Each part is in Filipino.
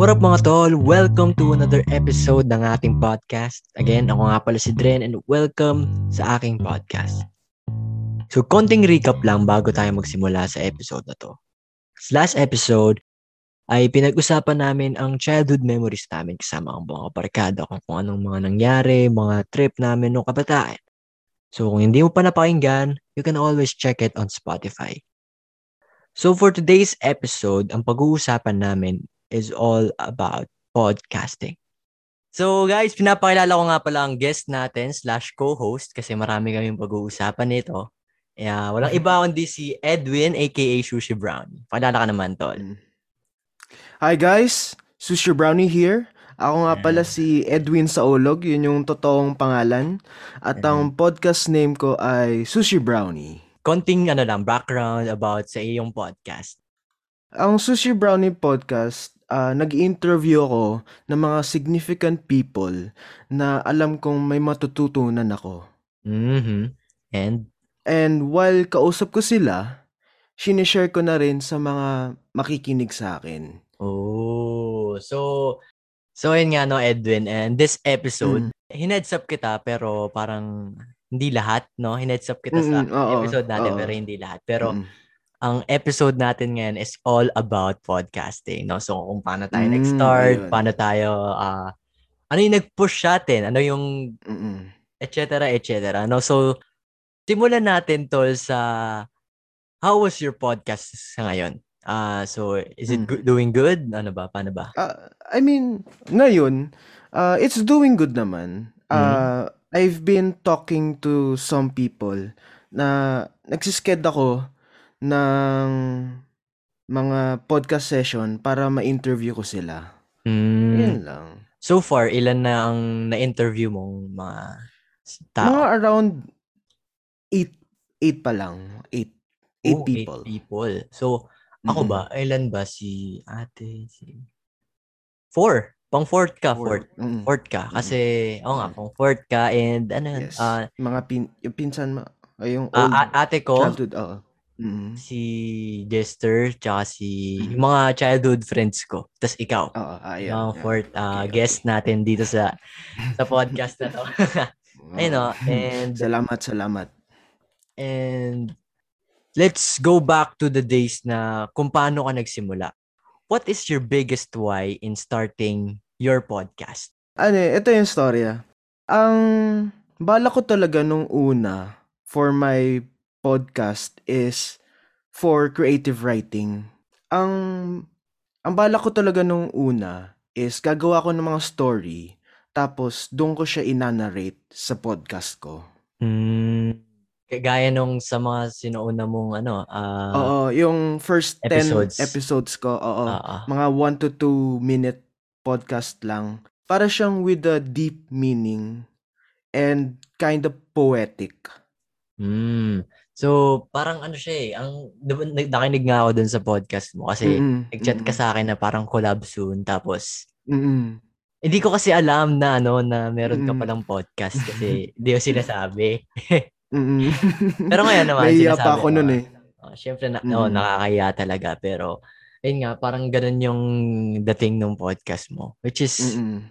What up mga tol? Welcome to another episode ng ating podcast. Again, ako nga pala si Dren and welcome sa aking podcast. So, konting recap lang bago tayo magsimula sa episode na to. Sa last episode, ay pinag-usapan namin ang childhood memories namin kasama ang mga barkada kung, kung anong mga nangyari, mga trip namin nung kabataan. So, kung hindi mo pa napakinggan, you can always check it on Spotify. So, for today's episode, ang pag-uusapan namin is all about podcasting. So guys, pinapakilala ko nga pala ang guest natin slash co-host kasi marami kaming pag-uusapan nito. Yeah, walang iba kundi si Edwin aka Sushi Brownie. Pakilala ka naman, tol. Hi guys, Sushi Brownie here. Ako nga pala si Edwin Saolog, yun yung totoong pangalan. At ang podcast name ko ay Sushi Brownie. Konting ano lang, background about sa iyong podcast. Ang Sushi Brownie podcast, ah, nag-interview ako ng mga significant people na alam kong may matututunan ako. Mhm. And And while kausap ko sila, sinishare ko na rin sa mga makikinig sa akin. oh, so so yun nga no Edwin and this episode, Mm. hineads up kita pero parang hindi lahat, no? Hineads up kita sa Mm, oo, episode natin oo. pero hindi lahat. Pero Mm. Ang episode natin ngayon is all about podcasting, no? So kung paano tayo Mm, nag-start, ayun. paano tayo ah ano yung nag-push sa atin, ano yung Mm-mm. et cetera, et cetera, no? So simulan natin tol sa how was your podcast sa ngayon? Ah, so is it Mm. go- doing good? Ano ba? Paano ba? Ah, I mean, ngayon, uh, it's doing good naman. Mm-hmm. Uh, I've been talking to some people na nagsisked ako ng mga podcast session para ma-interview ko sila. Mm, Yan lang. so far, ilan na ang na-interview mong mga tao? Mga around eight, eight pa lang. Eight. Eight Oh, people. Eight people. So, ako Mm-mm. ba? Ilan ba? Si ate, si... Four. Pang fourth ka, fourth. Mm. Fourth ka. Kasi, oo nga, Mm. pang fourth ka. And ano yun? Yes. ah, mga pin, yung pinsan mo, ay yung ah, old a- ate ko, childhood, oo. Mm. si Jester, tsaka si Mhm. yung mga childhood friends ko. Tapos ikaw. Oo, ayun. Yung yeah. fourth ah, Okay, guest natin dito sa sa podcast na to. Ayun Oo. o. And, Salamat, salamat. and let's go back to the days na kung paano ka nagsimula. What is your biggest why in starting your podcast? Ano, eh, ito yung storya. Ang bala ko talaga nung una for my podcast is for creative writing. Ang ang bala ko talaga nung una is gagawa ko ng mga story tapos doon ko siya inanarrate sa podcast ko. Hmm, gaya nung sa mga sinuuna mong ano, ah, Oo, yung first 10 episodes. ko, oo. ah. mga 1 to 2 minute podcast lang. Para siyang with a deep meaning and kind of poetic. Hmm. So, parang ano siya eh, ang, nakinig nga ako dun sa podcast mo kasi Mm-mm, nag-chat ka sa akin na parang collab soon tapos mm-mm. hindi ko kasi alam na ano na meron ka Mm. palang podcast kasi hindi ko sinasabi. Mm-mm. Pero ngayon naman Nahiya sinasabi pa ako ko, nun eh. oh, syempre na, oh, Mm. nakakaya talaga pero ayun nga parang ganun yung dating ng podcast mo which is Mm-mm.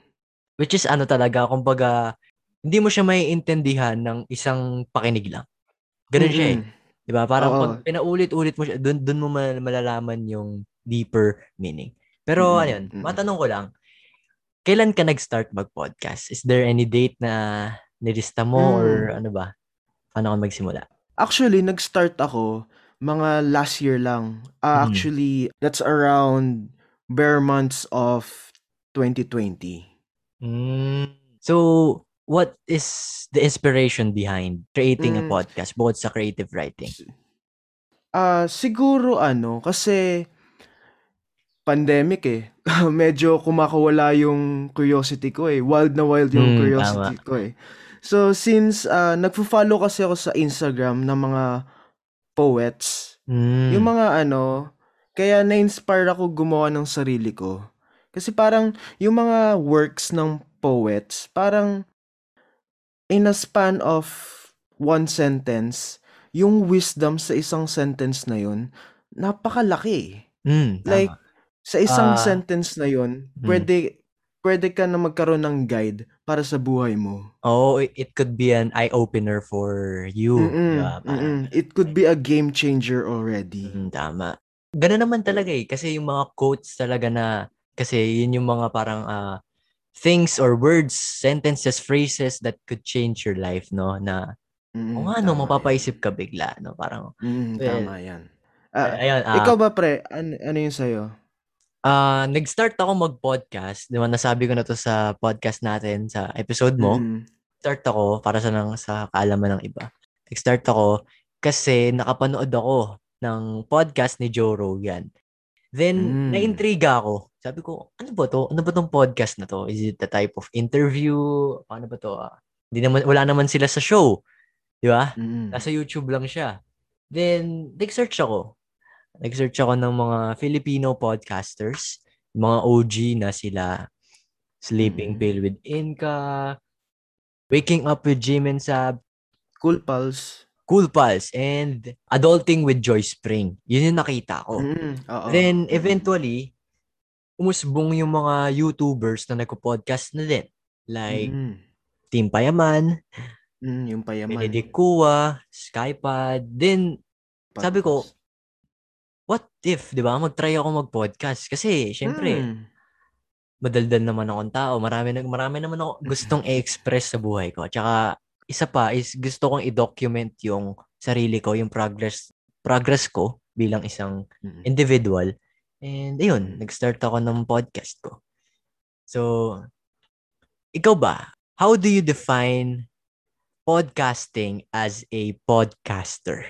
which is ano talaga kumbaga hindi mo siya maiintindihan ng isang pakinig lang. Ganun siya eh. Mm-mm. 'Di ba? Parang Oo. pag pinaulit-ulit mo siya, doon doon mo mal- malalaman yung deeper meaning. Pero Mm-mm, ayun, mm-mm. matanong ko lang, kailan ka nag-start mag-podcast? Is there any date na nilista mo Mm. or ano ba? Paano ka magsimula? Actually, nag-start ako mga last year lang. Ah, Mhm. Actually, that's around bare months of 2020. Mm. So, what is the inspiration behind creating a Mm. podcast bukod sa creative writing? Ah, siguro ano, kasi pandemic eh. Medyo kumakawala yung curiosity ko eh. Wild na wild yung Mm, curiosity ko eh. So since uh, nagfo-follow kasi ako sa Instagram ng mga poets, Mm. yung mga ano, kaya na-inspire ako gumawa ng sarili ko. Kasi parang yung mga works ng poets, parang in a span of one sentence, yung wisdom sa isang sentence na yun, napakalaki. Mm, tama. Like, Sa isang Ah. sentence na yun, Hmm. pwede, pwede ka na magkaroon ng guide para sa buhay mo. Oo, it- could be an eye-opener for you. Mm-mm, Diba? Mm-mm. It could be a game changer already. Mm, tama. Ganun naman talaga eh. Kasi yung mga quotes talaga na, kasi yun yung mga parang ah, things or words, sentences, phrases that could change your life, no? Na, Mm, o nga, no, tama mapapaisip ka bigla, no? Parang. Mm, well, tama yan. Ah, ayun, ah, ikaw ba, pre? An- ano yung sa'yo? ah, nag-start ako mag-podcast. Di ba, nasabi ko na to sa podcast natin, sa episode mo. Mm-mm. Start ako, para sa, nang, sa kaalaman ng iba. Nag-start ako kasi nakapanood ako ng podcast ni Joe Rogan. Then, Mm. naintriga ako. Sabi ko, ano ba to? Ano ba tong podcast na to? Is it the type of interview? Paano ba to? Ah, Hindi naman, wala naman sila sa show. Di ba? Mm-mm. Nasa YouTube lang siya. Then, nag-search ako. Nag-search ako ng mga Filipino podcasters. Mga OG na sila. Sleeping Mm. Pill with Inka. Waking Up with Jim and Sab. Cool pals. Cool Pals. And Adulting with Joy Spring. Yun yung nakita ko. Mm, oo. Then, Mm. eventually, umusbong yung mga YouTubers na nagpo-podcast na din. Like, Mm-mm. Team Payaman, Mm, yung payaman. Benedict Kua, Skypad. Then, sabi ko, Podcast. what if, di ba, mag-try ako mag-podcast? Kasi, syempre, Mm. madaldal naman akong tao. Marami, marami naman ako gustong i-express sa buhay ko. Tsaka, isa pa is gusto kong i-document yung sarili ko, yung progress progress ko bilang isang Mm. individual. And ayun, nag-start ako ng podcast ko. So, ikaw ba? How do you define podcasting as a podcaster?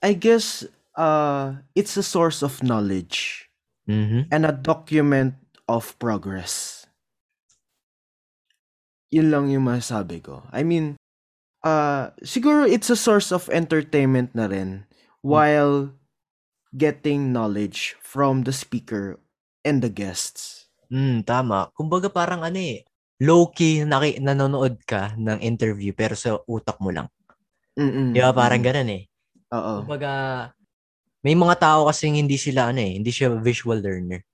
I guess uh, it's a source of knowledge Mhm. and a document of progress. Yun lang yung masasabi ko. I mean, uh, siguro it's a source of entertainment na rin while getting knowledge from the speaker and the guests. Mm, tama. Kumbaga parang ano eh, low-key naki- nanonood ka ng interview pero sa utak mo lang. Mm-mm, Di ba? Parang mm. ganun eh. Oo. Kumbaga, may mga tao kasing hindi sila ano eh, hindi siya visual learner.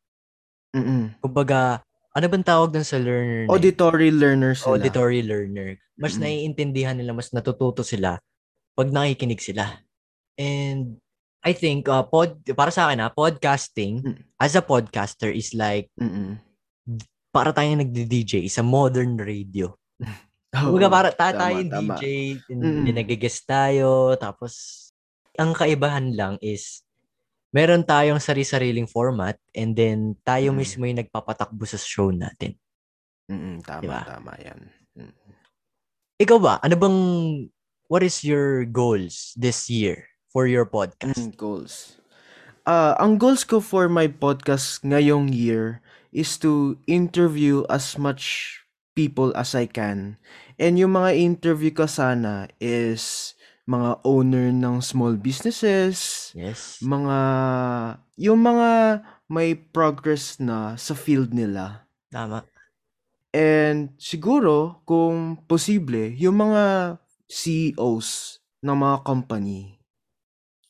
Mm-mm. Kumbaga, ano bang tawag dun sa learner na? Auditory learners sila. auditory learner. Mas Mm-mm. naiintindihan nila, mas natututo sila pag nakikinig sila. And I think uh, pod para sa akin ah, podcasting Mm. as a podcaster is like Mm-mm. para tayong nagdi-DJ sa modern radio. Oo, Kumbaga para ta- tama. DJ, hindi nag-guest tayo, tapos ang kaibahan lang is meron tayong sari-sariling format and then tayo Mm. mismo yung nagpapatakbo sa show natin. Mm-mm, tama, Diba? tama yan. Mm. Ikaw ba? Ano bang, what is your goals this year for your podcast? Mm, goals. Ah, ang goals ko for my podcast ngayong year is to interview as much people as I can. And yung mga interview ko sana is mga owner ng small businesses, Yes. mga yung mga may progress na sa field nila. Tama. And siguro, kung posible, yung mga CEOs ng mga company.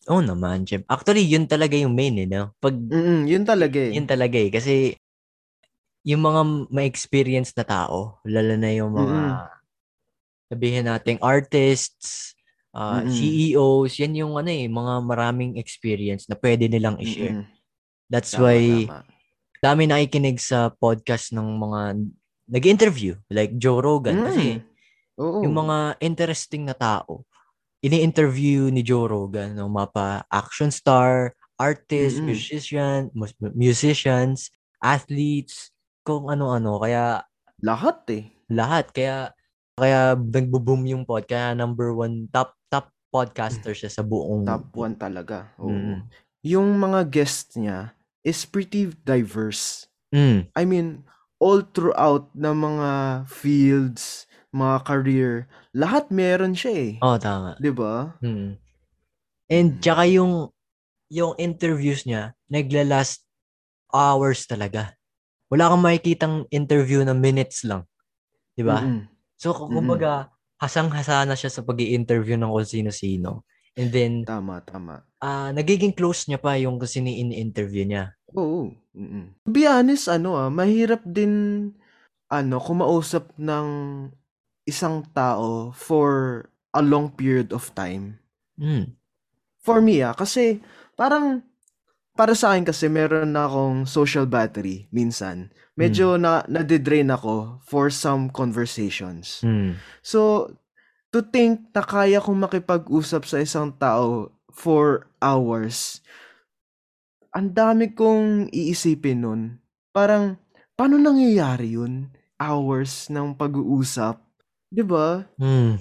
Oo naman, Jem. Actually, yun talaga yung main, eh, no? Pag, Mm, yun talaga eh. yun talaga eh. Kasi, yung mga may experience na tao, lalo na yung mga, Mm-mm. sabihin nating artists, uh, Mm-mm. CEOs, yan yung ano eh, mga maraming experience na pwede nilang i-share. Mm-mm. That's Tama, why, tama. dami nakikinig sa podcast ng mga nag-interview, like Joe Rogan. Kasi, Mm. Oo. yung mga interesting na tao, ini-interview ni Joe Rogan ng mapa action star, artists, Mm-mm. musician, mus- musicians, athletes, kung ano-ano. Kaya Lahat eh. lahat. Kaya kaya nagbo-boom yung pod. Kaya number one, top top podcaster siya sa buong... Top one talaga. Oo. Mm. Yung mga guests niya is pretty diverse. Mm. I mean, all throughout na mga fields, mga career, lahat meron siya eh. Oh, tama. 'Di ba? Mm. And Mm. tsaka yung yung interviews niya, nagla-last hours talaga. Wala kang makikitang interview na minutes lang. 'Di ba? Mm-mm. So, kung kumbaga, hasang-hasa na siya sa pag interview ng kung sino-sino. And then, Tama, tama. ah nagiging close niya pa yung kasi ini-interview niya. Oo. Mm-mm. To be honest, ano ah, mahirap din ano, kumausap ng isang tao for a long period of time. Mm. For me ah, kasi parang para sa akin kasi meron na akong social battery minsan. Medyo na nade-drain ako for some conversations. Mm. So, to think na kaya kong makipag-usap sa isang tao for hours, ang dami kong iisipin nun. Parang, paano nangyayari yun? Hours ng pag-uusap. 'Di ba? Mm.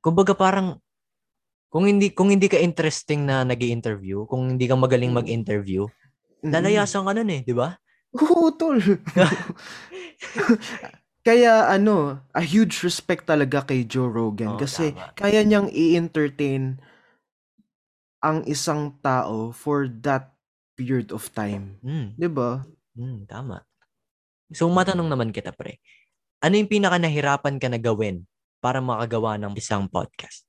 Kumbaga parang kung hindi kung hindi ka interesting na nag-interview, kung hindi ka magaling Mm. mag-interview, Mm-mm. lalayasan ka nun eh, di ba? Oo, tol. Kaya ano, a huge respect talaga kay Joe Rogan Oo, kasi tama. kaya niyang i-entertain ang isang tao for that period of time. Mm. 'Di ba? Mm, tama. So matanong naman kita pre. Ano yung pinaka nahirapan ka na gawin para makagawa ng isang podcast?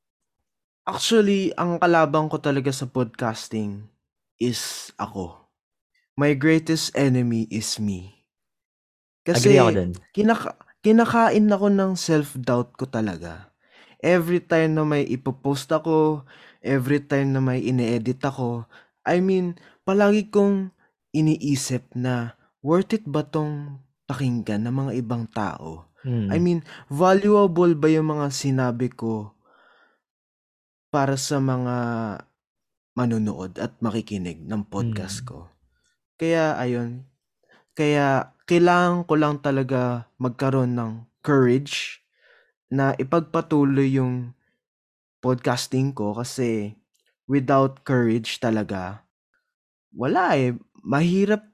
Actually, ang kalabang ko talaga sa podcasting is ako. My greatest enemy is me. Kasi Agree ako dun. kinaka- kinakain ako ng self-doubt ko talaga. Every time na may ipopost ako, every time na may ine-edit ako, I mean, palagi kong iniisip na worth it ba tong pakinggan ng mga ibang tao? Mm. I mean, valuable ba yung mga sinabi ko para sa mga manunood at makikinig ng podcast Mm. ko? Kaya, ayun. Kaya, kailangan ko lang talaga magkaroon ng courage na ipagpatuloy yung podcasting ko kasi without courage talaga, wala eh. Mahirap.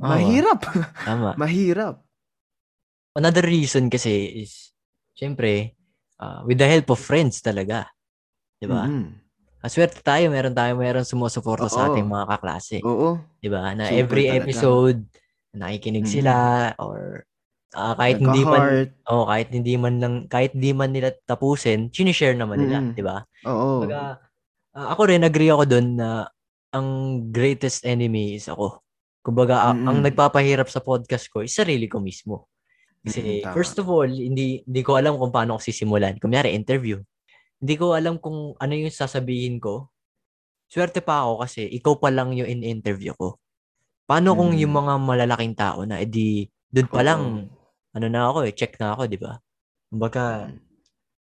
Oo, Mahirap. tama. Mahirap. Another reason kasi is, syempre, ah, with the help of friends talaga. Di ba? Mhm. Aswerte tayo, meron tayo, meron sumusuporta sa ating mga kaklase. Oo. Di ba? Na Super every talaga. episode, nakikinig Mm. sila or ah, kahit hindi man oh, kahit hindi man lang kahit hindi man nila tapusin, sinishare naman nila, Mm. di ba? Oo. Kumbaga, ah, ako rin agree ako doon na ang greatest enemy is ako. Kumbaga, a- ang nagpapahirap sa podcast ko is sarili ko mismo. Kasi Mm, tama. first of all, hindi hindi ko alam kung paano ko sisimulan. Kunyari, interview. Hindi ko alam kung ano yung sasabihin ko. Swerte pa ako kasi ikaw pa lang yung in-interview ko. Paano kung yung Mm. mga malalaking tao na edi doon pa lang ano na ako eh, check na ako, di ba? Kumbaga, Mm.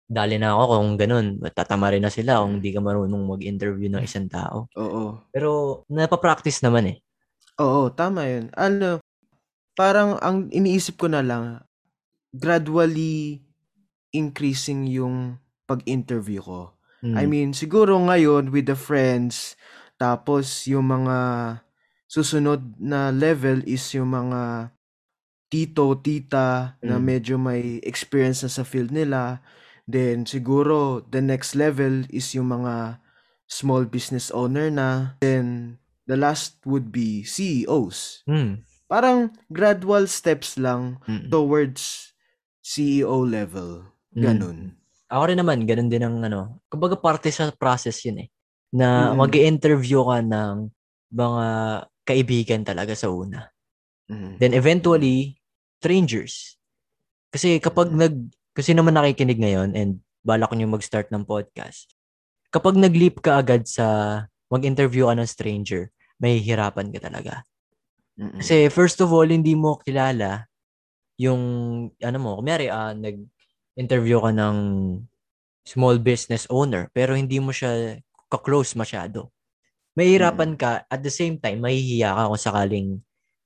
dali na ako kung ganun. Tatama rin na sila kung Mm. hindi ka marunong mag-interview ng isang tao. Oo. Pero napapractice naman eh. Oo, tama yun. Ano, parang ang iniisip ko na lang, gradually increasing yung pag-interview ko. Mm. I mean, siguro ngayon with the friends, tapos yung mga susunod na level is yung mga tito, tita na Mm. medyo may experience na sa field nila. Then siguro the next level is yung mga small business owner na. Then the last would be CEOs. Mm. Parang gradual steps lang Mm. towards CEO level. Mm. Ganun. Ako rin naman, ganun din ang ano. Kumbaga parte sa process yun eh. Na Mm. mag-interview ka ng mga kaibigan talaga sa una. Mhm. Then eventually, strangers. Kasi kapag Mm. nag, kasi naman nakikinig ngayon and balak nyo mag-start ng podcast, kapag nag-leap ka agad sa mag-interview ka ng stranger, may hirapan ka talaga. Mhm. Kasi first of all, hindi mo kilala yung, ano mo, kumari, ah, nag-interview ka ng small business owner, pero hindi mo siya ka-close masyado. Mahihirapan ka, at the same time, mahihiya ka kung sakaling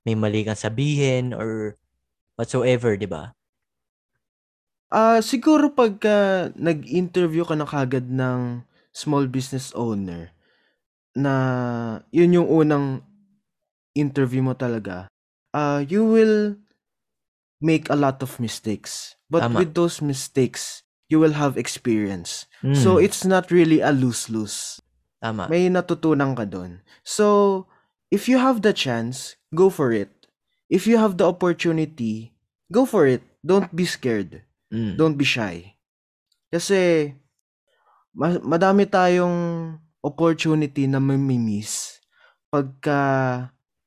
may mali kang sabihin or whatsoever, di ba? Ah, siguro pagka nag-interview ka na kagad ng small business owner na yun yung unang interview mo talaga, ah, you will make a lot of mistakes. But Tama. with those mistakes, you will have experience. So Mm, it's not really a lose-lose. tama. May natutunan ka doon. So, if you have the chance, go for it. If you have the opportunity, go for it. Don't be scared. Mm, Don't be shy. Kasi ma- madami tayong opportunity na mamimiss pagka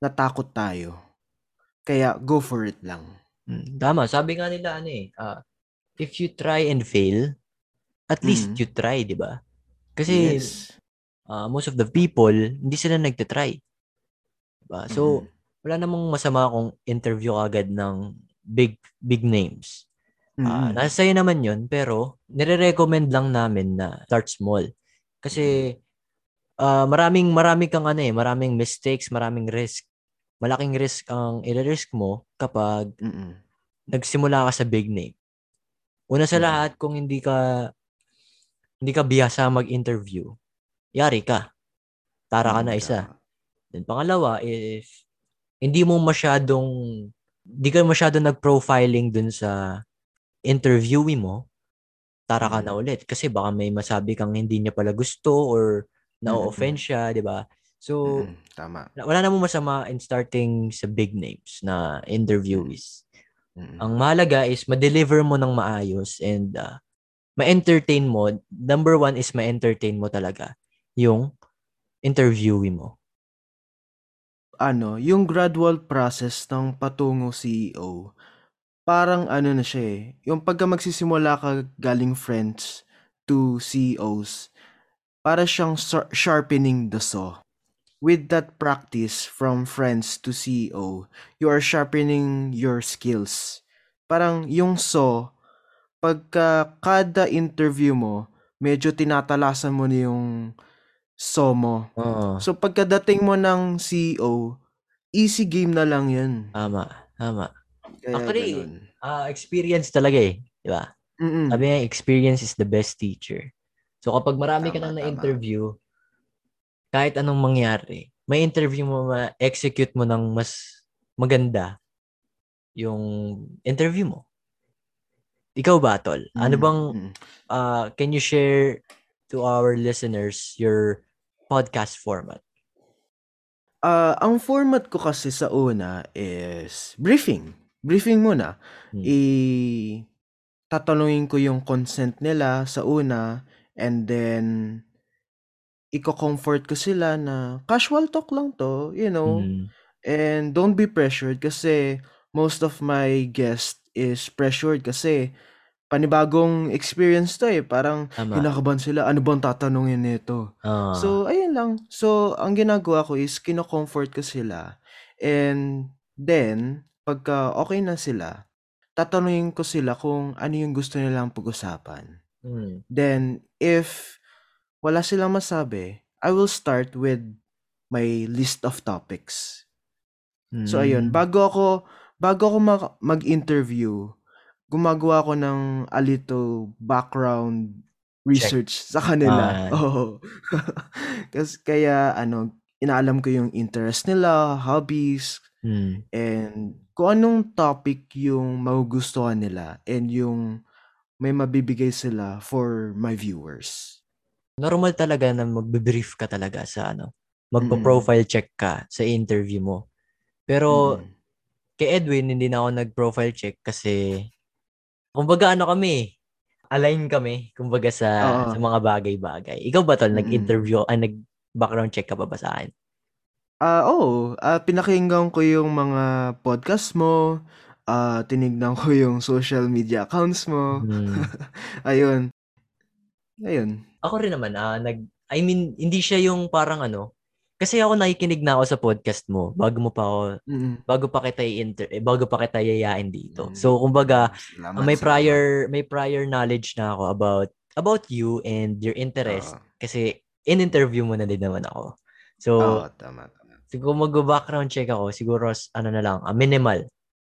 natakot tayo. Kaya go for it lang. Mm, tama. Sabi nga nila ano eh, uh, if you try and fail, at least Mm. you try, di ba? Kasi yes. uh, most of the people, hindi sila nagtatry. Diba? So, Mhm. wala namang masama kung interview agad ng big big names. Ah, Mhm. nasa sa'yo naman yun, pero nire-recommend lang namin na start small. Kasi ah, maraming marami kang ano eh, maraming mistakes, maraming risk. Malaking risk ang i-risk mo kapag Mhm. nagsimula ka sa big name. Una sa Mm. lahat, kung hindi ka hindi ka bihasa mag-interview, yari ka. Tara ka na isa. Then pangalawa, if hindi mo masyadong hindi ka masyadong nag-profiling dun sa interviewee mo, tara ka na ulit. Kasi baka may masabi kang hindi niya pala gusto or na-offend siya, di ba? So, Mhm. Tama. wala namang masama in starting sa big names na interviewees. Mhm. Ang mahalaga is ma-deliver mo ng maayos and uh, ma-entertain mo. Number one is ma-entertain mo talaga yung interviewee mo. ano, yung gradual process ng patungo CEO, parang ano na siya eh. Yung pagka magsisimula ka galing friends to CEOs, para siyang sharpening the saw. With that practice from friends to CEO, you are sharpening your skills. Parang yung saw, pagka kada interview mo, medyo tinatalasan mo na yung saw mo. Oo. So pagkadating mo ng CEO, easy game na lang yun. Tama. Tama. Kaya Actually, ganun. Ah, experience talaga eh. Di ba? Mm-mm. Sabi nga, experience is the best teacher. So kapag marami ka Tama, nang tama. na-interview, kahit anong mangyari, may interview mo, ma-execute mo ng mas maganda yung interview mo. Ikaw ba, Tol? Ano Mm, bang, uh, can you share to our listeners your podcast format? Ah, ang format ko kasi sa una is briefing. Briefing muna. Hmm. I tatanungin ko yung consent nila sa una and then iko-comfort ko sila na casual talk lang to, you know. Mm. And don't be pressured kasi most of my guest is pressured kasi panibagong experience to eh. Parang Tama. kinakabahan sila, ano bang tatanungin nito? Ah, So, ayun lang. So, ang ginagawa ko is kino-comfort ko sila. And then, pagka okay na sila, tatanungin ko sila kung ano yung gusto nilang pag-usapan. mm. Then, if wala silang masabi, I will start with my list of topics. So, ayun. Mm. Bago ako, bago ako mag- mag-interview, gumagawa ako ng a little background research sa kanila. Ah. Oo. Kasi kaya, ano, inaalam ko yung interest nila, hobbies, Mm. and kung anong topic yung magugustuhan nila and yung may mabibigay sila for my viewers. normal talaga na magbe-brief ka talaga sa ano, magpo-profile check ka sa interview mo. Pero Mm. kay Edwin, hindi na ako nag-profile check kasi kumbaga ano kami, align kami kumbaga sa Oo. sa mga bagay-bagay. Ikaw ba tol, Mm-mm. nag-interview, ah, nag-background check ka pa ba sa akin? Ah, oo. Ah, pinakinggan ko yung mga podcast mo. Ah, tinignan ko yung social media accounts mo. Hmm. Ayun. Ayun. Ako rin naman, ah, nag, I mean, hindi siya yung parang ano, kasi ako nakikinig na ako sa podcast mo bago mo pa ako, Mm. bago pa kita i-inter, eh, bago pa kita yayain dito. Mm. So, kumbaga, Salamat, may prior may prior knowledge na ako about about you and your interest Oo. kasi in-interview mo na din naman ako. So, Oo, tama, tama. siguro mag-background check ako, siguro ano na lang, ah, minimal.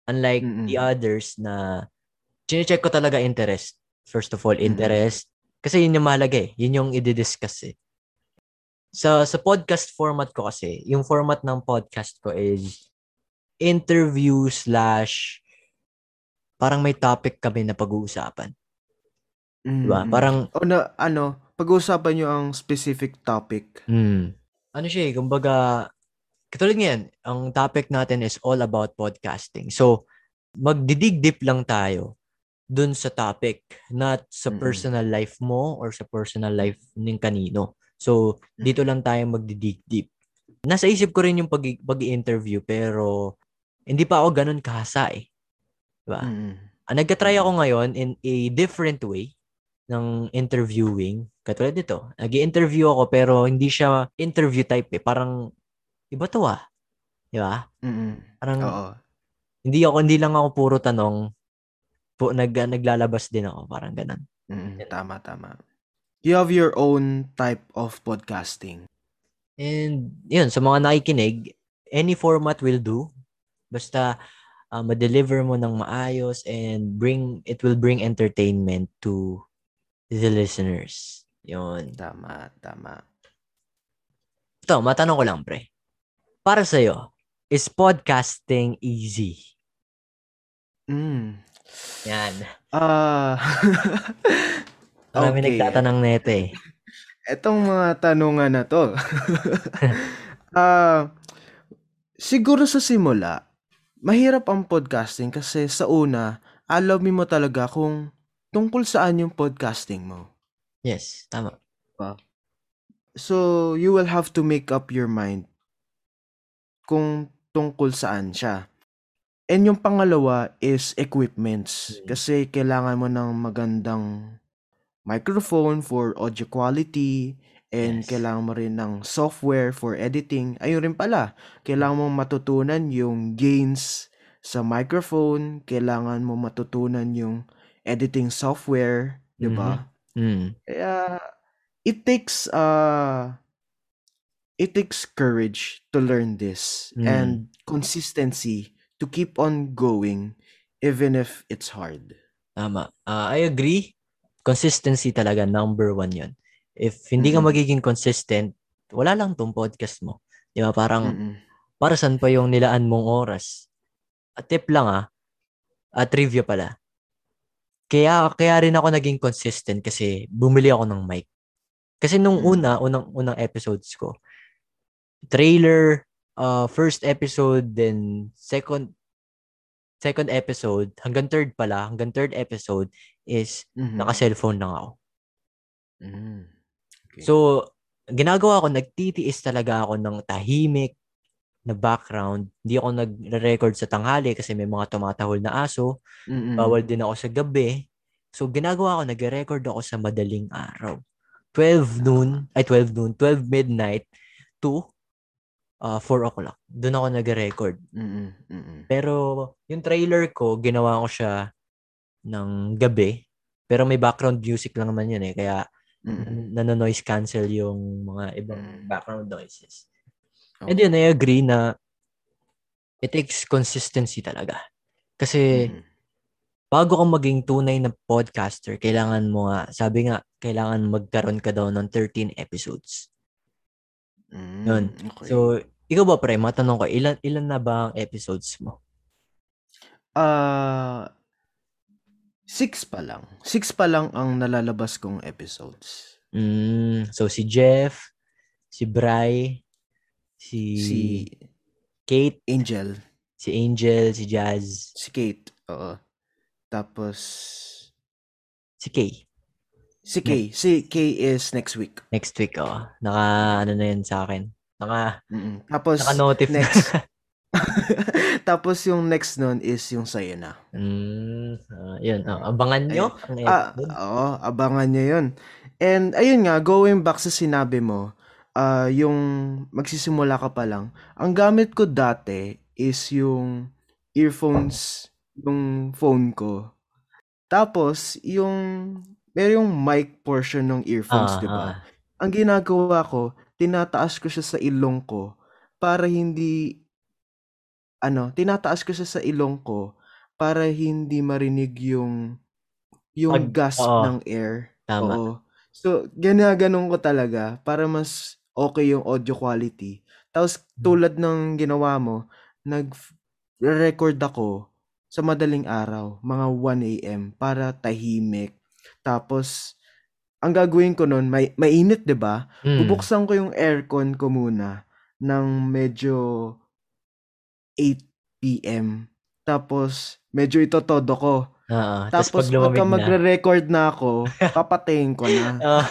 Unlike Mm-mm. the others na chine-check ko talaga interest. First of all, Mm-mm. interest. Kasi yun yung mahalaga eh. Yun yung i-discuss eh. Sa, sa podcast format ko kasi, yung format ng podcast ko is interview slash parang may topic kami na pag-uusapan. Diba? Mm-mm. Parang, O na, ano, pag-uusapan nyo ang specific topic. hmm, ano siya eh, kumbaga, katulad ngayon, ang topic natin is all about podcasting. So, magdidig deep lang tayo dun sa topic, not sa Mm-mm. personal life mo or sa personal life ng kanino. So, dito lang tayo magdi-dig deep. Nasa isip ko rin yung pag pag-interview pero hindi pa ako ganun kahasa eh. Diba? Mm. Ah, nagka-try ako ngayon in a different way ng interviewing. Katulad nito, nag interview ako pero hindi siya interview type eh. Parang, iba to ah. Di ba? Mm. Parang, Oo. hindi ako, hindi lang ako puro tanong. Po, nag, naglalabas din ako. Parang ganun. Mm. Tama, tama. You have your own type of podcasting. And, yun, sa mga nakikinig, any format will do. Basta, uh, ma-deliver mo ng maayos and bring, it will bring entertainment to the listeners. Yun. Tama, tama. Ito, matanong ko lang, pre. Para sa'yo, is podcasting easy? Mm. Yan. Ah. Marami Okay. nagtatanong nito eh. Etong mga tanungan na to. Ah, siguro sa simula, mahirap ang podcasting kasi sa una, alamin mo talaga kung tungkol saan yung podcasting mo. Yes, tama. So, you will have to make up your mind kung tungkol saan siya. And yung pangalawa is equipments. Mm. Kasi kailangan mo ng magandang microphone for audio quality and Yes. kailangan mo rin ng software for editing. Ayun rin pala, kailangan mong matutunan yung gains sa microphone, kailangan mo matutunan yung editing software, 'di ba? Mm. Kaya it takes uh it takes courage to learn this Mm. and consistency to keep on going even if it's hard. Tama. Ah, I agree. Consistency talaga, number one yon. If hindi ka Mm. magiging consistent, wala lang tong podcast mo. Di ba? Parang, Mm-mm. para saan pa yung nilaan mong oras? At tip lang ah, at trivia pala. Kaya, kaya rin ako naging consistent kasi bumili ako ng mic. Kasi nung Mm. una, unang, unang episodes ko, trailer, uh, first episode, then second, second episode, hanggang third pala, hanggang third episode is Mhm. naka-cellphone lang ako. Mm. Okay. So, ginagawa ko, nagtitiis talaga ako ng tahimik na background. Hindi ako nagre-record sa tanghali kasi may mga tumatahol na aso. Mm-mm. Bawal din ako sa gabi. So, ginagawa ko, nagre-record ako sa madaling araw. 12 noon, ay 12 noon, 12 midnight to uh, 4 o'clock. Doon ako nagre-record. Mm-mm. Mm-mm. Pero, yung trailer ko, ginawa ko siya ng gabi. Pero may background music lang naman yun eh. Kaya, Mm-mm. nano-noise cancel yung mga ibang Mm. background noises. Okay. And yun, I agree na it takes consistency talaga. Kasi Mm-mm. bago ka maging tunay na podcaster, kailangan mo nga, sabi nga, kailangan magkaroon ka daw ng 13 episodes. Mm, Yun. Okay. So, ikaw ba pre, matanong ko, ilan, ilan na ba ang episodes mo? Ah, six pa lang. Six pa lang ang nalalabas kong episodes. Mm, so, si Jeff, si Bry, si, Si Kate, Angel, si Angel, si Jazz, si Kate, oo. Tapos, si Kay. Si Kay. Si Kay is next week. Next week, oh. Naka, ano na yun sa akin. Naka, Mm-mm. Tapos, naka-notif na. next. Tapos yung next nun is yung sa'yo na. mm, ah, yun. oh, abangan nyo ang Ah, oo, abangan nyo yun. And ayun nga, going back sa sinabi mo, ah yung magsisimula ka pa lang, ang gamit ko dati is yung earphones, yung phone ko. Tapos, yung, meron yung mic portion ng earphones, Ah, di ba? ah. Ang ginagawa ko, tinataas ko siya sa ilong ko para hindi ano, tinataas ko siya sa ilong ko para hindi marinig yung yung Pag- gasp oo. ng air. Tama. Oo. So, ginaganon ko talaga para mas okay yung audio quality. Tapos, Hmm. tulad ng ginawa mo, nag-record ako sa madaling araw, mga 1 a.m. para tahimik. Tapos, ang gagawin ko nun, may, mainit, 'di ba? Mm, Bubuksan ko yung aircon ko muna ng medyo 8 p.m. tapos medyo ito todo ko. Oo. Tapos pag lumamig pagka na. magre-record na ako, papatayin ko na. Oo.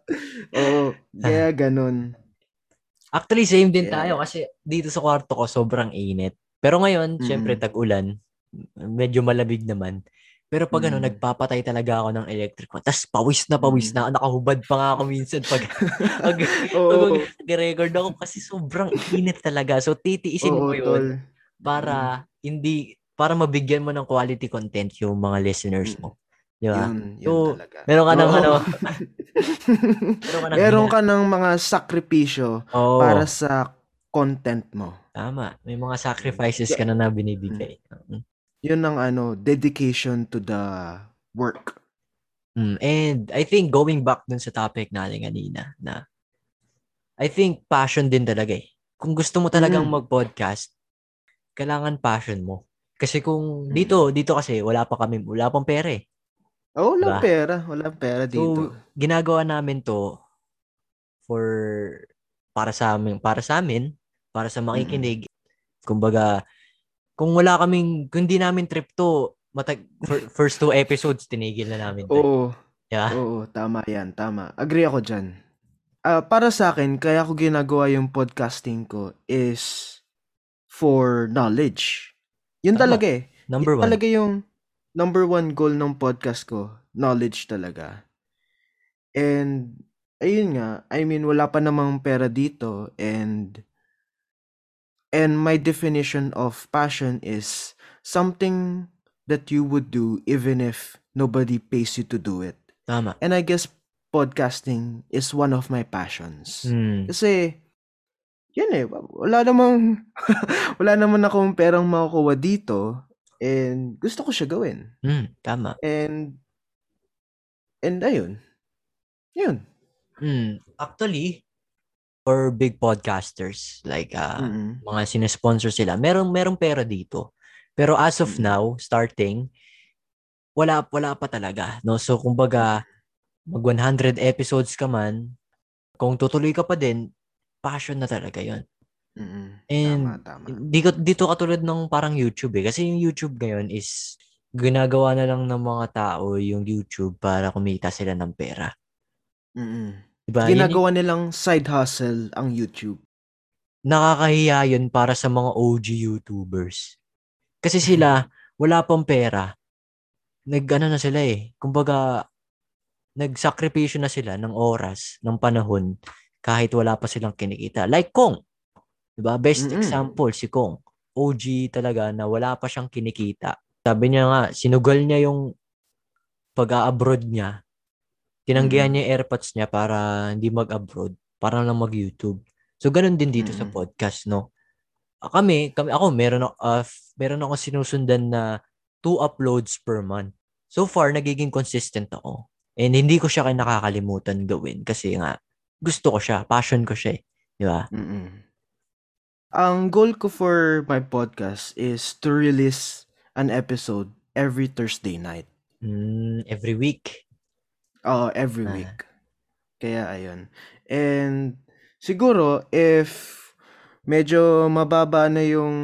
Oo, kaya ganun. Actually, same din Yeah. tayo kasi dito sa kwarto ko sobrang init. Pero ngayon, Mm. syempre tag-ulan, medyo malamig naman. Pero pag ano, Mm. nagpapatay talaga ako ng electric fan. Tapos pawis na pawis Mm. na. Nakahubad pa nga ako minsan pag, pag, Oo, pag nag-record ako kasi sobrang init talaga. So, titiisin oo, mo yun tol. para hindi, para mabigyan mo ng quality content yung mga listeners mo. Di ba? Yun, yun So, talaga. Meron ka ng Oo. ano, meron ka ng Meron ka ng mga sakripisyo Oo, para sa content mo. tama. May mga sacrifices ka na na binibigay. Mm. Yun ang ano, dedication to the work. Mm, and I think going back dun sa topic natin kanina na I think passion din talaga eh. Kung gusto mo talagang Mm. mag-podcast, kailangan passion mo. Kasi kung Mm. dito, dito kasi wala pa kami, wala pang pera eh. Oh, walang Diba? pera. Walang pera dito. So, ginagawa namin to for para sa amin, para sa amin, para sa makikinig. Kumbaga, kung wala kaming, kung hindi namin trip to, matag, fir- first two episodes, tinigil na namin to. Oo, Yeah? oo, tama yan, tama. Agree ako dyan. Ah, para sa akin, kaya ko ginagawa yung podcasting ko is for knowledge. Yun Tama. talaga eh. Number Yun one. talaga yung number one goal ng podcast ko. Knowledge talaga. And, ayun nga, I mean, wala pa namang pera dito and and my definition of passion is something that you would do even if nobody pays you to do it. Tama. And I guess podcasting is one of my passions. Mm. Kasi, yun eh, wala namang, wala naman akong perang makukuha dito. And gusto ko siya gawin. Mm, tama. And, and ayun. Yun. Mm. Actually, for big podcasters, like uh, Mm-mm. mga sinesponsor sila, merong, merong pera dito. Pero as of Mm. now, starting, wala, wala pa talaga. No? So, kumbaga, mag 100 episodes ka man, kung tutuloy ka pa din, passion na talaga yon Mm-mm. And tama, tama. Di ko, dito katulad ng parang YouTube eh. Kasi yung YouTube ngayon is ginagawa na lang ng mga tao yung YouTube para kumita sila ng pera. Mm-mm. Diba? Yun Ginagawa nilang side hustle ang YouTube. nakakahiya yun para sa mga OG YouTubers. Kasi sila, wala pang pera. Nag, ano na sila eh. Kumbaga, nagsakripisyo na sila ng oras, ng panahon, kahit wala pa silang kinikita. Like Kong. Diba? Best Mm-mm. example, si Kong. OG talaga na wala pa siyang kinikita. Sabi niya nga, sinugal niya yung pag-abroad niya. Tinanggihan Mm. niya yung airpods niya para hindi mag-abroad, para lang mag-YouTube. So, ganun din dito sa Mm. podcast, no? Ah, Kami, kami ako, meron, ako, uh, meron ako sinusundan na two uploads per month. So far, nagiging consistent ako. And hindi ko siya kaya nakakalimutan gawin kasi nga, gusto ko siya, passion ko siya eh. Di ba? Mm-mm. Ang goal ko for my podcast is to release an episode every Thursday night. Mm, every week. Oo, every Ah. week. Kaya ayun. And siguro if medyo mababa na yung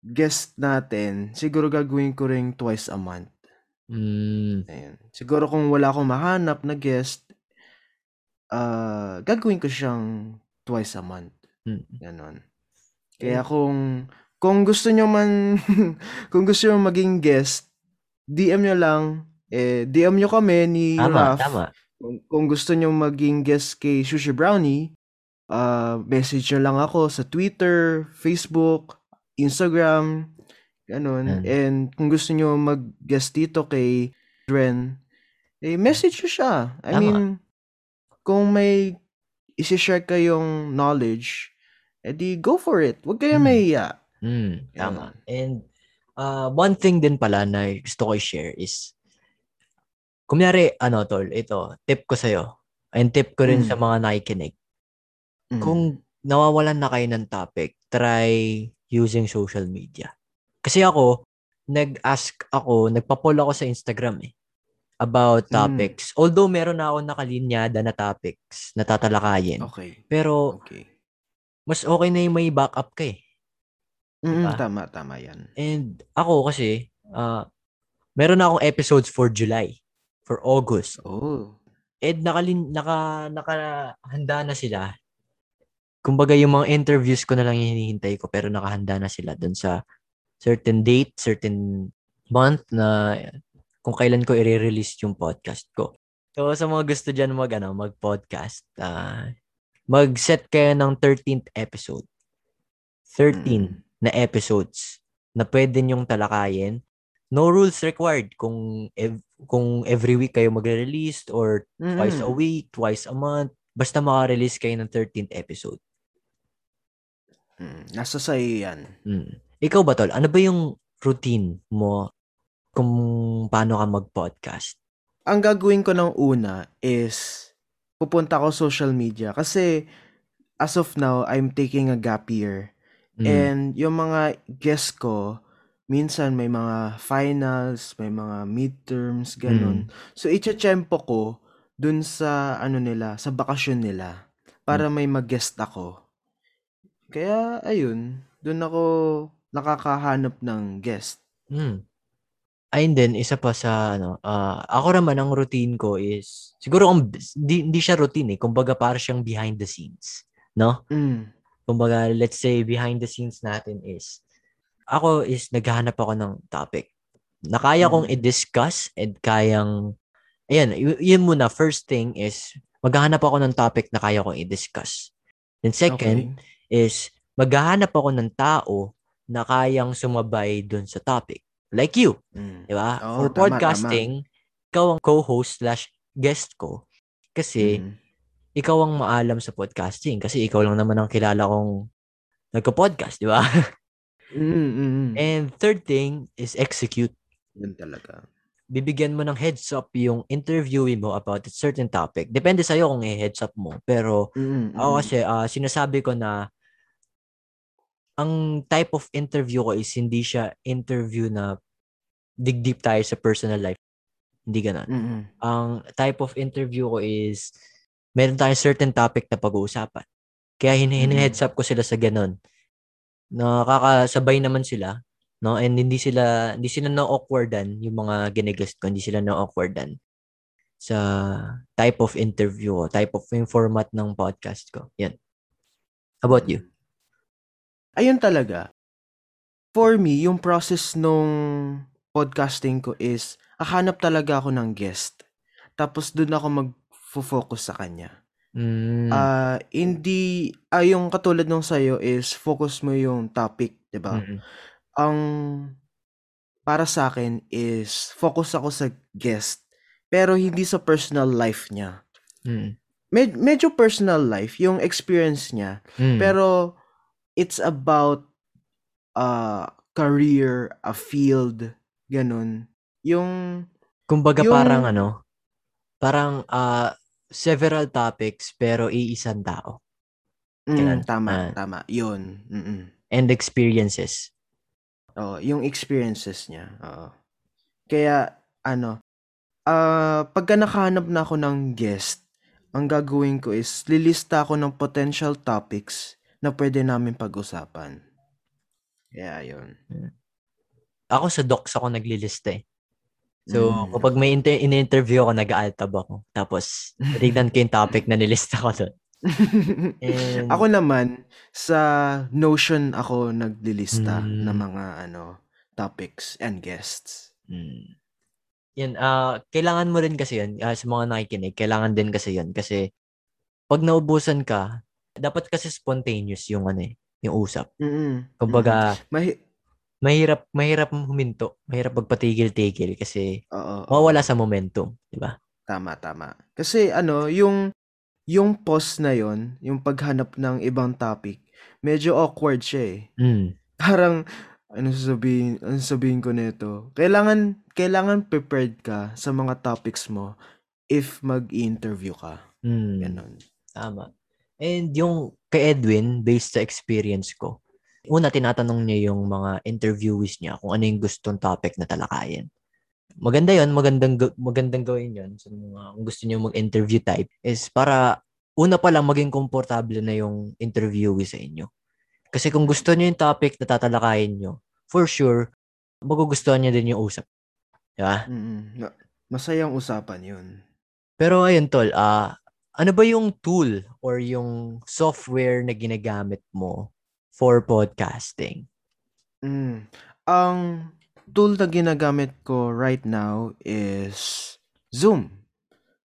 guest natin, siguro gagawin ko ring twice a month. Mm, Ayun. Siguro kung wala akong mahanap na guest, ah gagawin ko siyang twice a month. mm. Ganon. Kaya kung kung gusto nyo man kung gusto nyo maging guest, DM nyo lang eh DM nyo kami ni Tama, Raf. tama. Kung, kung gusto nyo maging guest kay Sushi Brownie, uh, message nyo lang ako sa Twitter, Facebook, Instagram, ganun. Yan. And kung gusto nyo mag-guest dito kay Dren, eh message nyo siya. I Tama. mean, kung may isi-share kayong knowledge, edi go for it. Huwag kayong Hmm. mahiya. Mm, tama. And uh, one thing din pala na gusto ko i-share is, kunyari, ano tol, ito, tip ko sa'yo. And tip ko rin Mm. sa mga nakikinig. Mm. Kung nawawalan na kayo ng topic, try using social media. Kasi ako, nag-ask ako, nagpa-poll ako sa Instagram eh, about Mm. topics. Although meron na ako nakalinyada na topics na tatalakayin. Okay. Pero Okay. mas okay na yung may backup ka eh. Mm, Diba? tama, tama yan. And ako kasi, ah meron na akong episodes for July, for August. Oh. And nakalin, naka, nakahanda na sila. Kumbaga yung mga interviews ko na lang hinihintay ko pero nakahanda na sila dun sa certain date, certain month na kung kailan ko i-release yung podcast ko. So sa mga gusto dyan mag, ano, mag-podcast, ah mag-set kayo ng 13th episode. 13 Mm. na episodes na pwede nyong talakayin. No rules required kung ev- kung every week kayo magre-release or twice a week, twice a month. Basta maka-release kayo ng 13th episode. Mm, nasa sa'yo yan. Mm. Ikaw ba, Tol? Ano ba yung routine mo kung paano ka mag-podcast? Ang gagawin ko ng una is pupunta ako social media kasi as of now, I'm taking a gap year. Mm. And yung mga guests ko, minsan may mga finals, may mga midterms, ganun. So, itchachempo ko dun sa, ano nila, sa bakasyon nila para may mag-guest ako. Kaya, ayun, dun ako nakakahanap ng guest. Mm. Ayun din, isa pa sa, ano, ah, ako naman, ang routine ko is, siguro, kung, di, hindi siya routine eh. Kumbaga, para siyang behind the scenes. No? Mm. Kumbaga, let's say, behind the scenes natin is, ako is, naghahanap ako ng topic na kaya kong Mm. i-discuss and kayang, ayan, y- yun muna, first thing is, maghahanap ako ng topic na kaya kong i-discuss. Then second, Okay. is maghahanap ako ng tao na kayang sumabay dun sa topic. Like you, Mm. di ba? For tama, podcasting, ikaw ang co-host slash guest ko. Kasi, Mm. ikaw ang maalam sa podcasting. Kasi ikaw lang naman ang kilala kong nagka-podcast, di ba? Mm, mm, mm. And third thing is execute. Yun talaga. Bibigyan mo ng heads up yung interviewee mo about a certain topic. Depende sa'yo kung i-heads up mo. Pero, Mm, ako kasi, ah, sinasabi ko na ang type of interview ko is hindi siya interview na dig deep tayo sa personal life. Hindi ganun. Mm, mm. Ang type of interview ko is meron tayong certain topic na pag-uusapan. Kaya hin Mm. heads up ko sila sa ganun. Nakakasabay naman sila, no? And hindi sila hindi sila na awkwardan yung mga ginigest ko, hindi sila na awkwardan sa type of interview ko, type of format ng podcast ko. Yan. About you? Ayun talaga. For me, yung process nung podcasting ko is, hahanap talaga ako ng guest. Tapos dun ako mag-focus sa kanya. Mm. Ah, hindi, ah, yung katulad nung sa'yo is, focus mo yung topic, di ba? Mm. Ang para sa akin is, focus ako sa guest. Pero hindi sa personal life niya. Mm. Med- medyo personal life, yung experience niya. Mm. Pero it's about a career, a field, ganun. Yung Kumbaga yung- parang ano, parang ah, several topics pero iisang tao mm, Ganun. tama, Ah. tama. Yun. Mm-mm. and experiences. Oo, yung experiences niya. Oo. Kaya ano, ah pagka nakahanap na ako ng guest, ang gagawin ko is lilista ako ng potential topics na pwede namin pag-usapan. Kaya yun. Ako sa docs ako naglilista eh. So, Mm. kapag may inter- in-interview ako, nag-altab ako. Tapos, tignan ko yung topic na nilista ko doon. And, ako naman sa Notion ako naglilista Mm. ng mga ano topics and guests. mm, yan, ah kailangan mo rin kasi yun, ah, sa mga nakikinig, kailangan din kasi yun. Kasi, pag naubusan ka, dapat kasi spontaneous yung ano eh, yung usap. Mm. Kumbaga, Mahi- mahirap mahirap huminto, mahirap magpatigil-tigil kasi Oo, oo. mawawala sa momentum, di ba? Tama, tama. Kasi ano, yung yung pause na yon, yung paghanap ng ibang topic, medyo awkward siya eh. Mm. Parang ano sasabihin, ano sasabihin ko nito? Kailangan kailangan prepared ka sa mga topics mo if mag-interview ka. Mm. Ganon. Tama. And yung kay Edwin, based sa experience ko, una tinatanong niya yung mga interviewees niya kung ano yung gustong topic na talakayin. Maganda yon magandang ga- magandang gawin yon sa mga kung gusto niyo mag-interview type is para una pa lang maging komportable na yung interviewee sa inyo. Kasi kung gusto niyo yung topic na tatalakayin niyo, for sure, magugustuhan niya din yung usap. Di ba? Mm. Na- masayang usapan yun. Pero ayun tol, ah ano ba yung tool or yung software na ginagamit mo for podcasting? Mm. Ang tool na ginagamit ko right now is Zoom.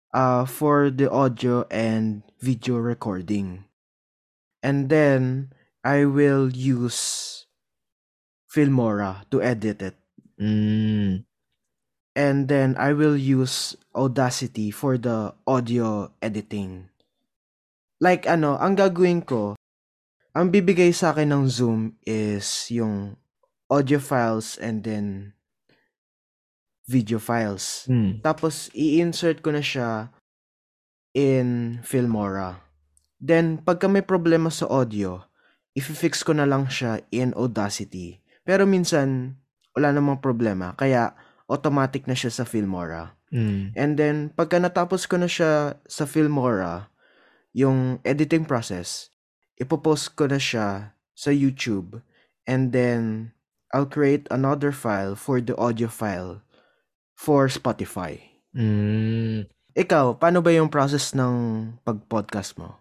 Uh, for the audio and video recording. And then I will use Filmora to edit it. Mm. And then I will use Audacity for the audio editing. Like ano, ang gagawin ko, ang bibigay sa akin ng Zoom is yung audio files and then video files. Mm. Tapos i-insert ko na siya in Filmora. Then pagka may problema sa audio, i-fix ko na lang siya in Audacity. Pero minsan wala namang problema kaya automatic na siya sa Filmora. Mm. And then pagka natapos ko na siya sa Filmora, yung editing process, ipopost ko na siya sa YouTube and then I'll create another file for the audio file for Spotify. Mm. Ikaw, paano ba yung process ng pag-podcast mo?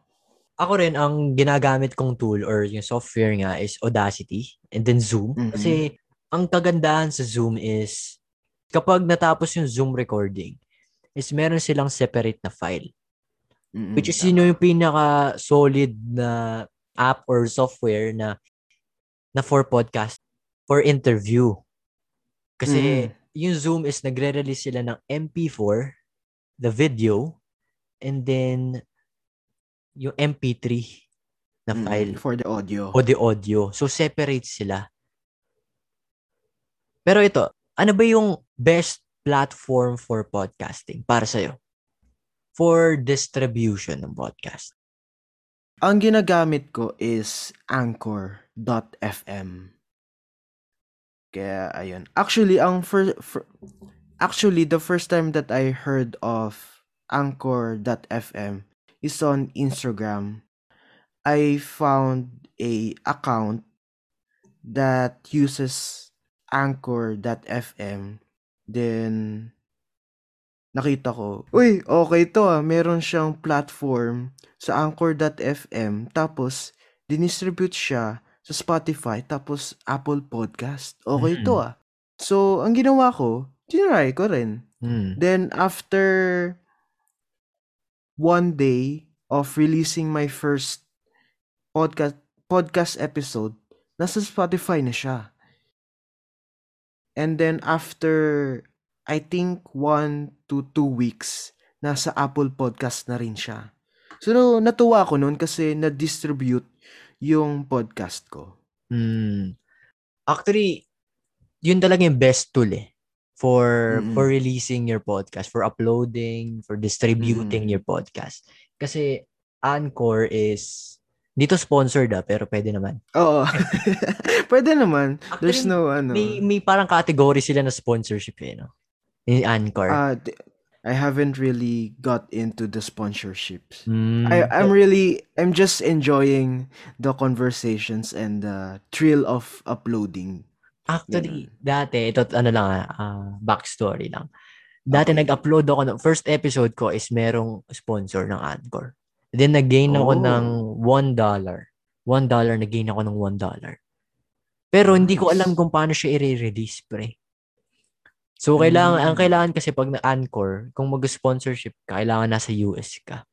Ako rin, ang ginagamit kong tool or yung software nga is Audacity and then Zoom. Mhm. Kasi ang kagandahan sa Zoom is kapag natapos yung Zoom recording, is meron silang separate na file. Mm-mm, Which is yun yung pinaka-solid na app or software na na for podcast, for interview. Kasi Mm. yung Zoom is nagre-release sila ng MP4, the video, and then yung MP3 na file for the audio. o the audio. So, separate sila. Pero ito, ano ba yung best platform for podcasting para sa'yo? For distribution ng podcast. Ang ginagamit ko is anchor.fm. Kaya ayun. Actually, ang first actually the first time that I heard of anchor.fm is on Instagram. I found a account that uses anchor.fm. Then nakita ko, uy, okay to ah. Meron siyang platform sa anchor.fm tapos dinistribute siya sa Spotify tapos Apple Podcast. Okay to Mhm. ah. So, ang ginawa ko, tinry ko rin. Hmm. Then after one day of releasing my first podcast podcast episode, nasa Spotify na siya. And then after I think one to two weeks, nasa Apple Podcast na rin siya. So natuwa ako noon kasi na-distribute yung podcast ko. Hmm. Actually, yun talaga yung best tool eh. For, Mm-mm. for releasing your podcast, for uploading, for distributing Mm-mm. your podcast. Kasi Anchor is, dito sponsored ah, pero pwede naman. Oo. Pwede naman. There's Actually, no ano. May, may parang category sila na sponsorship eh, no? In Anchor. Uh, I haven't really got into the sponsorships. Hmm. I I'm really I'm just enjoying the conversations and the thrill of uploading. Actually, dati, ito ano lang, ah, ah, backstory lang. Dati Okay. nag-upload ako, ng, first episode ko is merong sponsor ng Anchor. Then nag-gain ako Oh. ng $1. $1, nag-gain ako ng $1. Pero hindi ko alam kung paano siya i-release, pre. So, kailangan, ang Mm. kailangan kasi pag na-Anchor, kung mag-sponsorship ka, kailangan nasa US ka.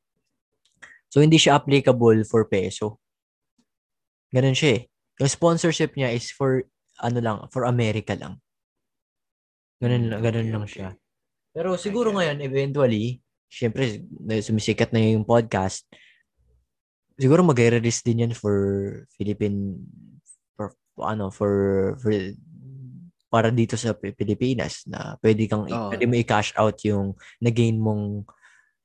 So, hindi siya applicable for peso. Ganun siya eh. Yung sponsorship niya is for, ano lang, for America lang. Ganun, Mm, ganun okay, lang okay. siya. Pero siguro ngayon, eventually, syempre, sumisikat na yung podcast, siguro mag-release din yan for Philippine, for, ano, for, for para dito sa Pi- Pilipinas na pwede kang, Oo. pwede mo i-cash out yung na-gain mong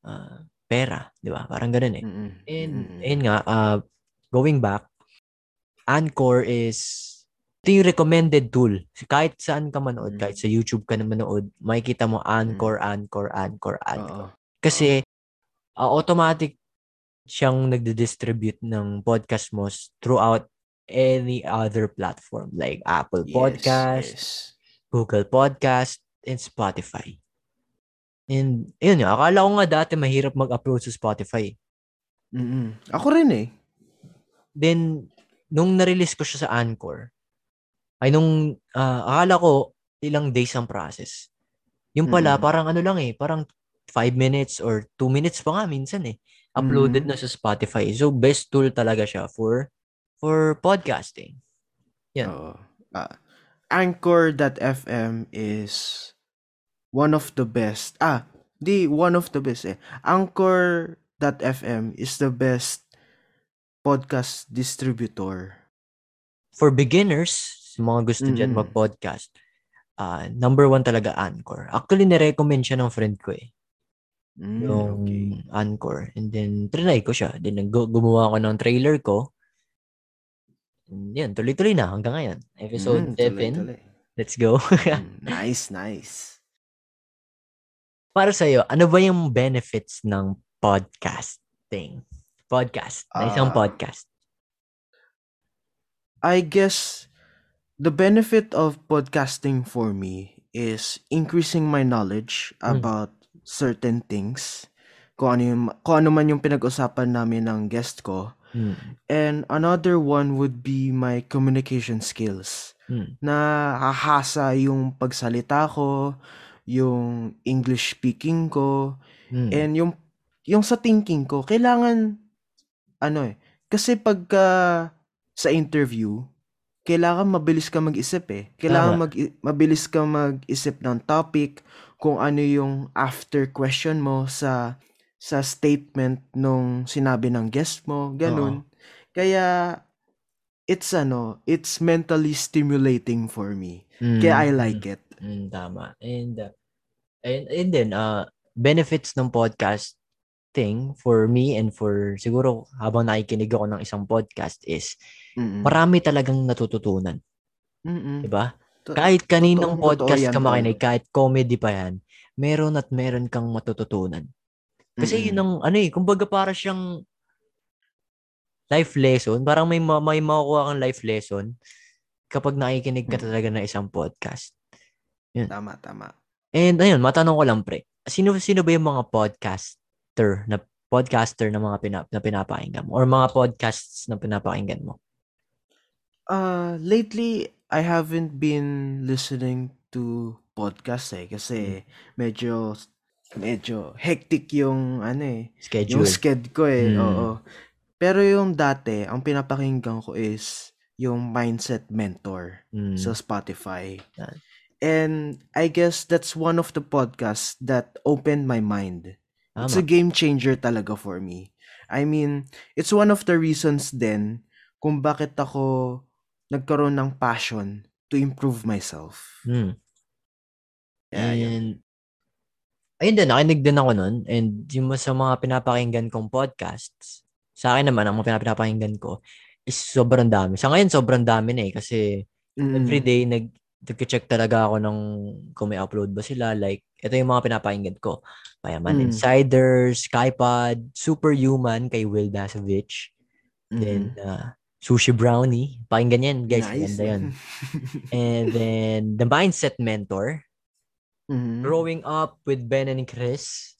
ah, pera, di ba? Parang ganun eh. Mm-mm. And, Mm-mm. ayun nga, uh, going back, Anchor is ito yung recommended tool. Kahit saan ka manood, Mm. kahit sa YouTube ka na manood, makikita mo Anchor, Anchor, Anchor, Anchor. Oo. Kasi uh, automatic siyang nagde-distribute ng podcast mo throughout any other platform like Apple Yes, Podcast, yes. Google Podcast, and Spotify. And yun nga, akala ko nga dati mahirap mag-upload sa Spotify. Mm-mm. Ako rin eh. Then, nung na-release ko siya sa Anchor, ay nung, ah, akala ko ilang days ang process. Yung pala, Mm. parang ano lang eh, parang 5 minutes or 2 minutes pa nga minsan eh. Uploaded Mm. na sa Spotify. So, best tool talaga siya for for podcasting. Yan. Oo. Ah, Anchor.fm is one of the best. Ah, di one of the best eh. Anchor.fm is the best podcast distributor. For beginners, sa mga gusto dyan Mm. mag-podcast, ah, number one talaga Anchor. Actually, nirecommend siya ng friend ko eh. Mm, yung okay. Anchor. And then, trinay ko siya. Then, gumawa ko ng trailer ko. Yan, tuloy-tuloy na hanggang ngayon. Episode Mm, 7. tuloy-tuloy. Let's go. Mm, nice, nice. Para sa'yo, ano ba yung benefits ng podcasting? Podcast. Na isang Ah. podcast. I guess the benefit of podcasting for me is increasing my knowledge Mm. about certain things. Kung ano, yung, kung ano man yung pinag-usapan namin ng guest ko. Mm. And another one would be my communication skills. Mm. Na hahasa yung pagsalita ko, yung English speaking ko, Mm. and yung yung sa thinking ko, kailangan ano eh, kasi pagka sa interview, kailangan mabilis ka mag-isip eh. Kailangan Tama. mag mabilis ka mag-isip ng topic, kung ano yung after question mo sa sa statement nung sinabi ng guest mo, ganun. Kaya it's ano, it's mentally stimulating for me. Kaya I Mm. like it. Mm, tama. And, uh, and, and then, uh, benefits ng podcasting for me and for siguro habang nakikinig ako ng isang podcast is Mm-mm. marami talagang natututunan. Mm-mm. Diba? To- Kahit totoo podcast yan, ka makinig, kahit comedy pa yan, meron at meron kang matututunan. Kasi Mm-mm. yun ang, ano eh, kumbaga para siyang life lesson. Parang may, ma- may makukuha kang life lesson kapag nakikinig ka Mm. talaga ng isang podcast. Tama, tama. And ayun, matanong ko lang pre. Sino sino ba yung mga podcaster na podcaster na mga pinap na pinapakinggan mo or mga podcasts na pinapakinggan mo? Uh, lately, I haven't been listening to podcasts eh kasi medyo medyo hectic yung ano eh, Schedule. yung sked ko eh. Mm. Oo. Pero yung dati, ang pinapakinggan ko is yung Mindset Mentor Mm. sa Spotify. Yan. And I guess that's one of the podcasts that opened my mind. It's a Tama. game changer talaga for me. I mean, it's one of the reasons then kung bakit ako nagkaroon ng passion to improve myself. Mm. Yeah, yeah. And ayun din, nakinig din ako nun. And yung sa mga pinapakinggan kong podcasts, sa akin naman, ang mga pinapakinggan ko is sobrang dami. Sa ngayon, sobrang dami na eh. Kasi Mm. everyday, nag, nag-check talaga ako ng kung may upload ba sila. Like, ito yung mga pinapakinggan ko. Payaman Mm. Insiders, Skypod, Superhuman kay Will Dasovich. Then, Mm. uh, Sushi Brownie. Pakinggan yan, guys. Nice. Ganda yan. And then, The Mindset Mentor. Mhm. Growing Up with Ben and Chris.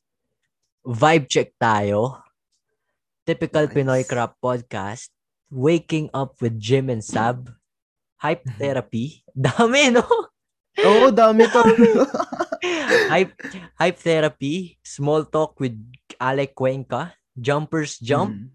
Vibe check tayo. Typical Nice. Pinoy Crap Podcast. Waking Up with Jim and Sab. Hype Therapy. Dami, no? Oo, dami to. Hype, Hype Therapy. Small Talk with Alec Cuenca. Jumpers Jump. Mm.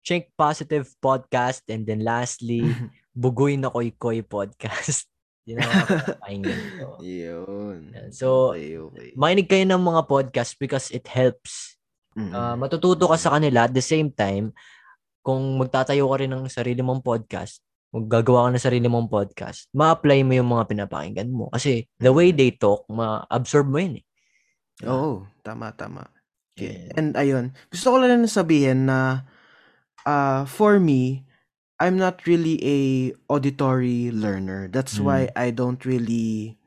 Chink Positive Podcast. And then lastly, Bugoy na Koy Koy Podcast. Yun ang mga pinapakinggan ko. Yun. So, okay, okay. Makinig kayo ng mga podcast because it helps. Mm-mm. Uh, matututo ka sa kanila at the same time, kung magtatayo ka rin ng sarili mong podcast, maggagawa ka ng sarili mong podcast, ma-apply mo yung mga pinapakinggan mo. Kasi the way they talk, ma-absorb mo yun eh. Oo, tama, tama. Okay. Yeah. And ayun, gusto ko lang sabihin na uh, for me, I'm not really a auditory learner. That's Mm. why I don't really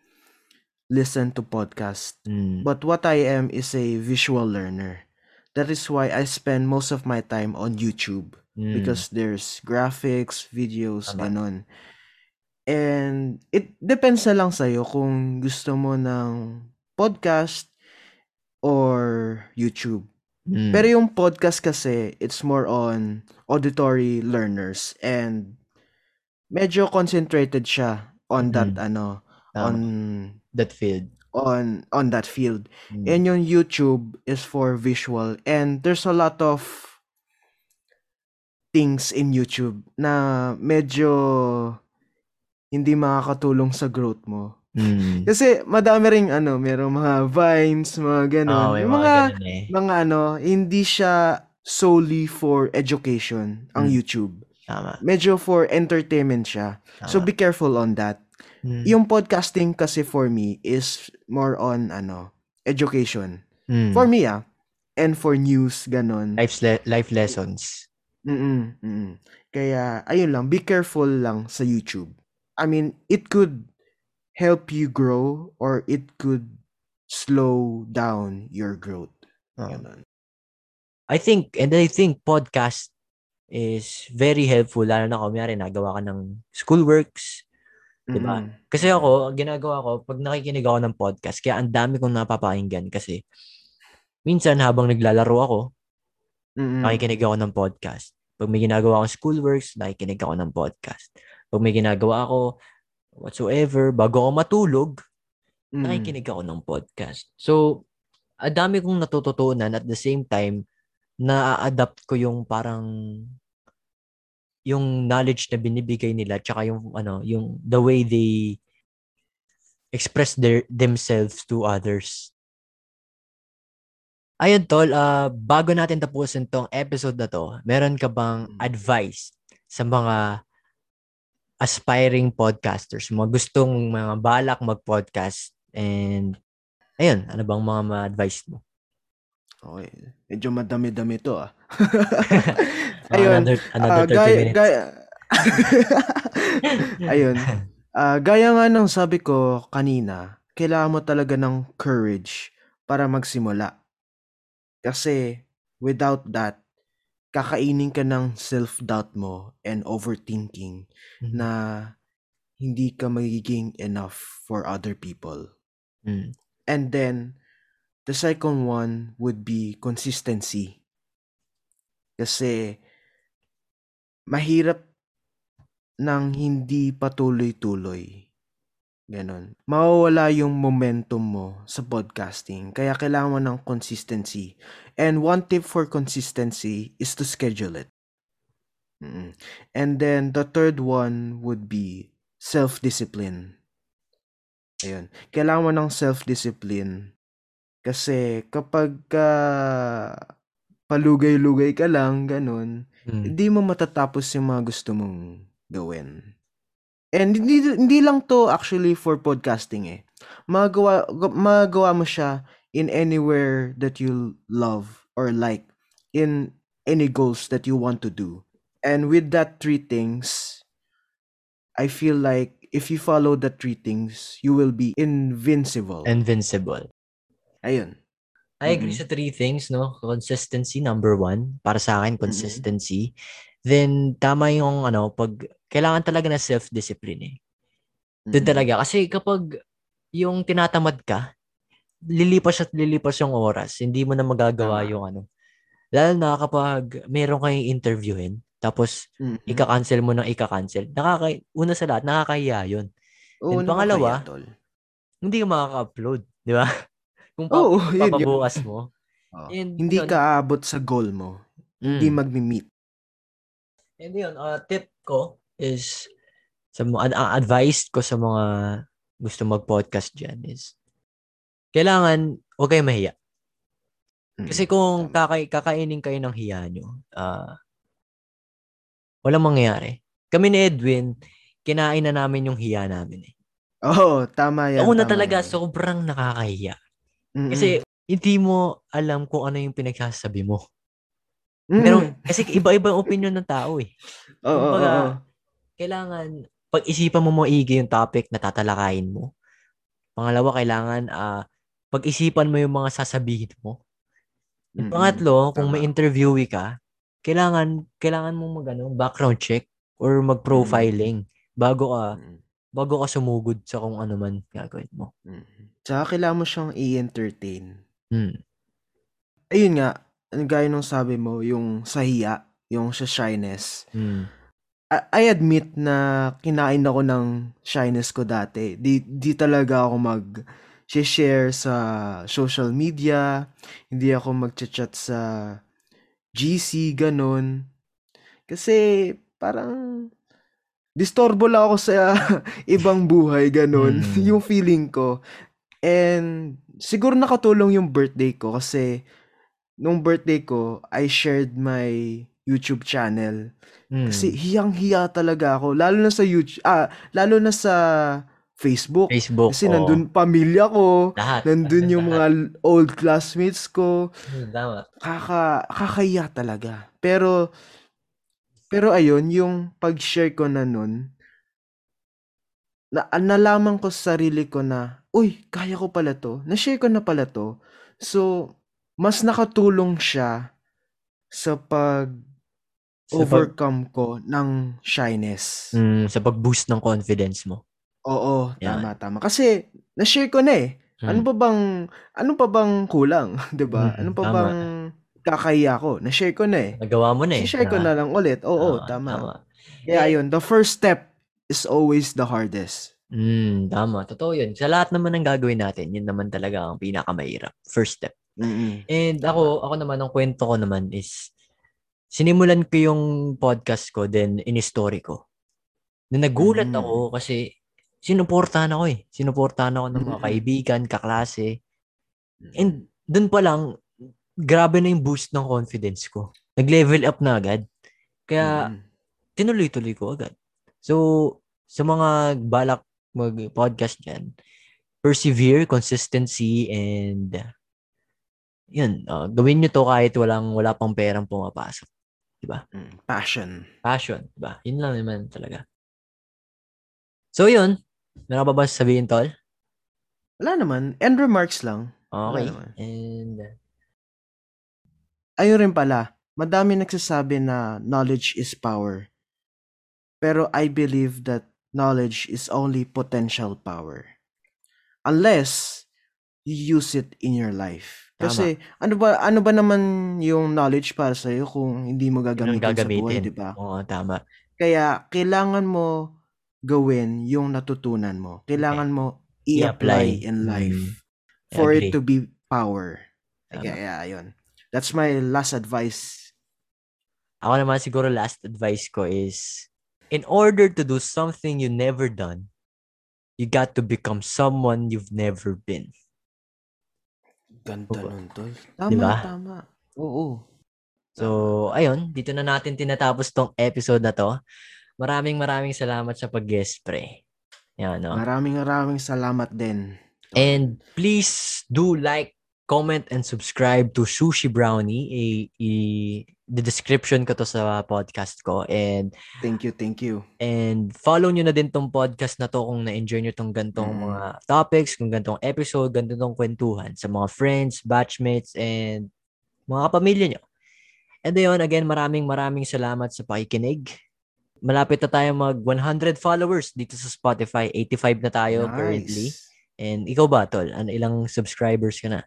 listen to podcast. Mm. But what I am is a visual learner. That is why I spend most of my time on YouTube. Mm. because there's graphics, videos, Tama. ganon. And it depends na lang sa'yo kung gusto mo ng podcast or YouTube. Mm. Pero yung podcast kasi, it's more on auditory learners and medyo concentrated siya on that ano, Tama. on that field. on on that field. Mm. And yung YouTube is for visual and there's a lot of things in YouTube na medyo hindi makakatulong sa growth mo. Mm. Kasi madami ring ano, merong mga vines, mga ganun. May Yung mga, mga ganun eh. mga ano, hindi siya solely for education ang Mm. YouTube. Tama. Medyo for entertainment siya. tama. So be careful on that. Mm. Yung podcasting kasi for me is more on ano, education. Mm. For me ah. And for news, ganon. life, le- life lessons. Mm-mm, mm-mm. Kaya, ayun lang, be careful lang sa YouTube. I mean, it could help you grow or it could slow down your growth. Ganon. I think, and I think podcast is very helpful, lalo na kung mayroon nagawa ka ng schoolworks. Diba? Mm-mm. Kasi ako, ginagawa ko, pag nakikinig ako ng podcast, kaya ang dami kong napapakinggan kasi minsan habang naglalaro ako, Mm-mm. nakikinig ako ng podcast. Pag may ginagawa akong schoolworks, nakikinig ako ng podcast. Pag may ginagawa ako, whatsoever, bago ako matulog, Mm. nakikinig ako ng podcast. So, ang dami kong natututunan at the same time, na-adapt ko yung parang yung knowledge na binibigay nila tsaka yung ano yung the way they express their themselves to others. Ayun tol, ah, bago natin tapusin tong episode na to, meron ka bang Mm. advice sa mga aspiring podcasters, mga gustong mga balak mag-podcast and ayun, ano bang mga ma-advise mo? Okay. Medyo madami-dami to ah. Ayun. Another, another 30 gaya, minutes. gaya, Ayun. Ah, gaya nga ng sabi ko kanina, kailangan mo talaga ng courage para magsimula. Kasi without that, kakainin ka ng self-doubt mo and overthinking Mm. na hindi ka magiging enough for other people. Mm. And then, the second one would be consistency. Kasi, mahirap nang hindi patuloy-tuloy. Ganon. Mawawala yung momentum mo sa podcasting. Kaya kailangan mo ng consistency. And one tip for consistency is to schedule it. Mm. And then the third one would be self-discipline. Ayun. Kailangan mo ng self-discipline. Kasi kapag ka palugay-lugay ka lang, ganun, Mm. hindi mo matatapos yung mga gusto mong gawin. And hindi, hindi lang to actually for podcasting eh. Magawa, magawa mo siya in anywhere that you love or like. In any goals that you want to do. And with that three things, I feel like if you follow the three things, you will be invincible. Invincible. Ayun. I agree Mhm. sa three things, no? Consistency, number one. Para sa akin, consistency. Then, tama yung, ano, pag, kailangan talaga na self-discipline eh. Doon Mm-mm. talaga. Kasi kapag yung tinatamad ka, lilipas at lilipas yung oras. Hindi mo na magagawa Tama. yung ano. Lalo na kapag meron kayong interviewin, tapos Mm-mm. ika-cancel mo ng ika-cancel. Nakaka una sa lahat, nakakahiya yun. Oo, And pangalawa, nakakaya. Hindi ka makaka-upload, di ba? Kung pa- Oo, yun, yun. papabukas mo. Oo. And Hindi yun. ka aabot sa goal mo. Hindi Mm. magmi-meet. And yun, uh, tip ko is, sa mga, ang advice ko sa mga gusto mag-podcast dyan is, kailangan, huwag kayo mahiya. Mm, Kasi kung kakay, kakainin kayo ng hiya nyo, ah, walang mangyayari. Kami ni Edwin, kinain na namin yung hiya namin eh. Oo, tama yan. Ako na talaga, yan. sobrang nakakahiya. Mm-mm. Kasi, hindi mo alam kung ano yung pinagsasabi mo. Mm-mm. Pero, kasi iba-iba ang opinion ng tao eh. Oo, oo, Kumbaga, oo. Kailangan, pag-isipan mo maigi yung topic na tatalakayin mo. Pangalawa, kailangan, ah, pag-isipan mo yung mga sasabihin mo. Mm-mm. pangatlo, kung may Tama. interviewee ka, kailangan, kailangan mong mag, ano, background check or mag-profiling bago ka, Mm. bago ka sumugod sa kung ano man gagawin mo. Mm. Tsaka kailangan mo siyang i-entertain. Hmm. Ayun nga, gaya nung sabi mo, yung sa hiya, yung sa shyness. Hmm. I- I admit na kinain ako ng shyness ko dati. Di, di talaga ako mag share sa social media. Hindi ako mag-chat sa GC, ganun. Kasi parang disturbo lang ako sa ibang buhay, ganun. Mm. yung feeling ko. And siguro nakatulong yung birthday ko kasi nung birthday ko, I shared my YouTube channel. Hmm. Kasi hiyang-hiya talaga ako. Lalo na sa YouTube, ah, lalo na sa Facebook. Facebook. Kasi oo. nandun pamilya ko, Lahat. nandun yung lahat. mga old classmates ko. Hmm, Tama. Kaka, kakaya talaga. Pero, pero ayun, yung pag-share ko na nun, na, nalaman ko sa sarili ko na, uy, kaya ko pala to. Na-share ko na pala to. So, mas nakatulong siya sa pag Sa pag, overcome ko ng shyness. hmm, sa pag-boost ng confidence mo. Oo, Yan. tama, tama. Kasi, na-share ko na eh. Hmm. Ano pa bang, ano pa bang kulang? 'Di ba? Mm, Ano pa tama. bang kakahiya ko? Na-share ko na eh. Nagawa mo na eh. I-share ko na lang ulit. Oo, Ah, tama. Kaya Eh, ayun, the first step is always the hardest. Hmm, tama. Totoo yun. Sa lahat naman ng gagawin natin, yun naman talaga ang pinakamahirap. First step. Mm-mm. And ako, ako naman, ang kwento ko naman is, sinimulan ko yung podcast ko, then in-story ko. Na nagulat Mm. ako kasi sinuportahan ako eh. Sinuportahan ako ng mga Mm. kaibigan, kaklase. And dun pa lang, grabe na yung boost ng confidence ko. Nag-level up na agad. Kaya, Mm-mm. tinuloy-tuloy ko agad. So, sa mga balak mag-podcast dyan, persevere, consistency, and yun, uh, gawin nyo to kahit walang, wala pang perang pumapasok. Mm, passion. Passion, diba? Yun lang naman talaga. So, yun. Meron ba ba sabihin, Tol? Wala naman. End remarks lang. Okay. And, Ayun rin pala, madami nagsasabi na knowledge is power. Pero I believe that knowledge is only potential power. Unless you use it in your life. Kasi ano ba ano ba naman yung knowledge para sa iyo kung hindi mo yun ang gagamitin, sa buhay, gagamitin. 'di ba? Oo, tama. Kaya kailangan mo gawin yung natutunan mo. Kailangan mo i-apply I-apply. in life I for it to be power. Tama. Kaya ayun. That's my last advice. Ako naman siguro last advice ko is, in order to do something you never done, you got to become someone you've never been. Ganda Diba? nun, tol. Tama, Diba? tama. Oo. So, ayun, dito na natin tinatapos tong episode na to. Maraming maraming salamat sa pag-guest pre. Yan, no? Maraming maraming salamat din. And please do like, comment, and subscribe to Sushi Brownie. I, i- the description ko to sa podcast ko. And thank you, thank you. And follow nyo na din tong podcast na to kung na-enjoy nyo tong gantong Mm. mga topics, kung gantong episode, gantong kwentuhan sa mga friends, batchmates, and mga kapamilya nyo. And ayun, again, maraming maraming salamat sa pakikinig. Malapit na tayo mag 100 followers dito sa Spotify. 85 na tayo currently. Nice. And ikaw ba, Tol? Ano, ilang subscribers ka na?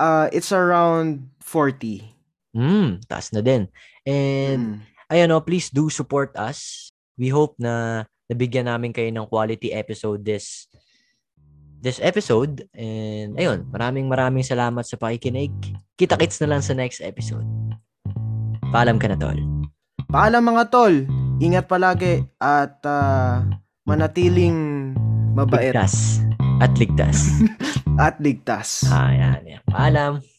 Uh, it's around 40. Hmm, taas na din. And Mm. ayun no, please do support us. We hope na nabigyan namin kayo ng quality episode this this episode. And ayun, maraming maraming salamat sa pakikinig. Kita-kits na lang sa next episode. Paalam ka na, Tol. Paalam mga tol. Ingat palagi at ah, manatiling mabait Ligtas. At ligtas. at ligtas. ah, yan, yan. Paalam.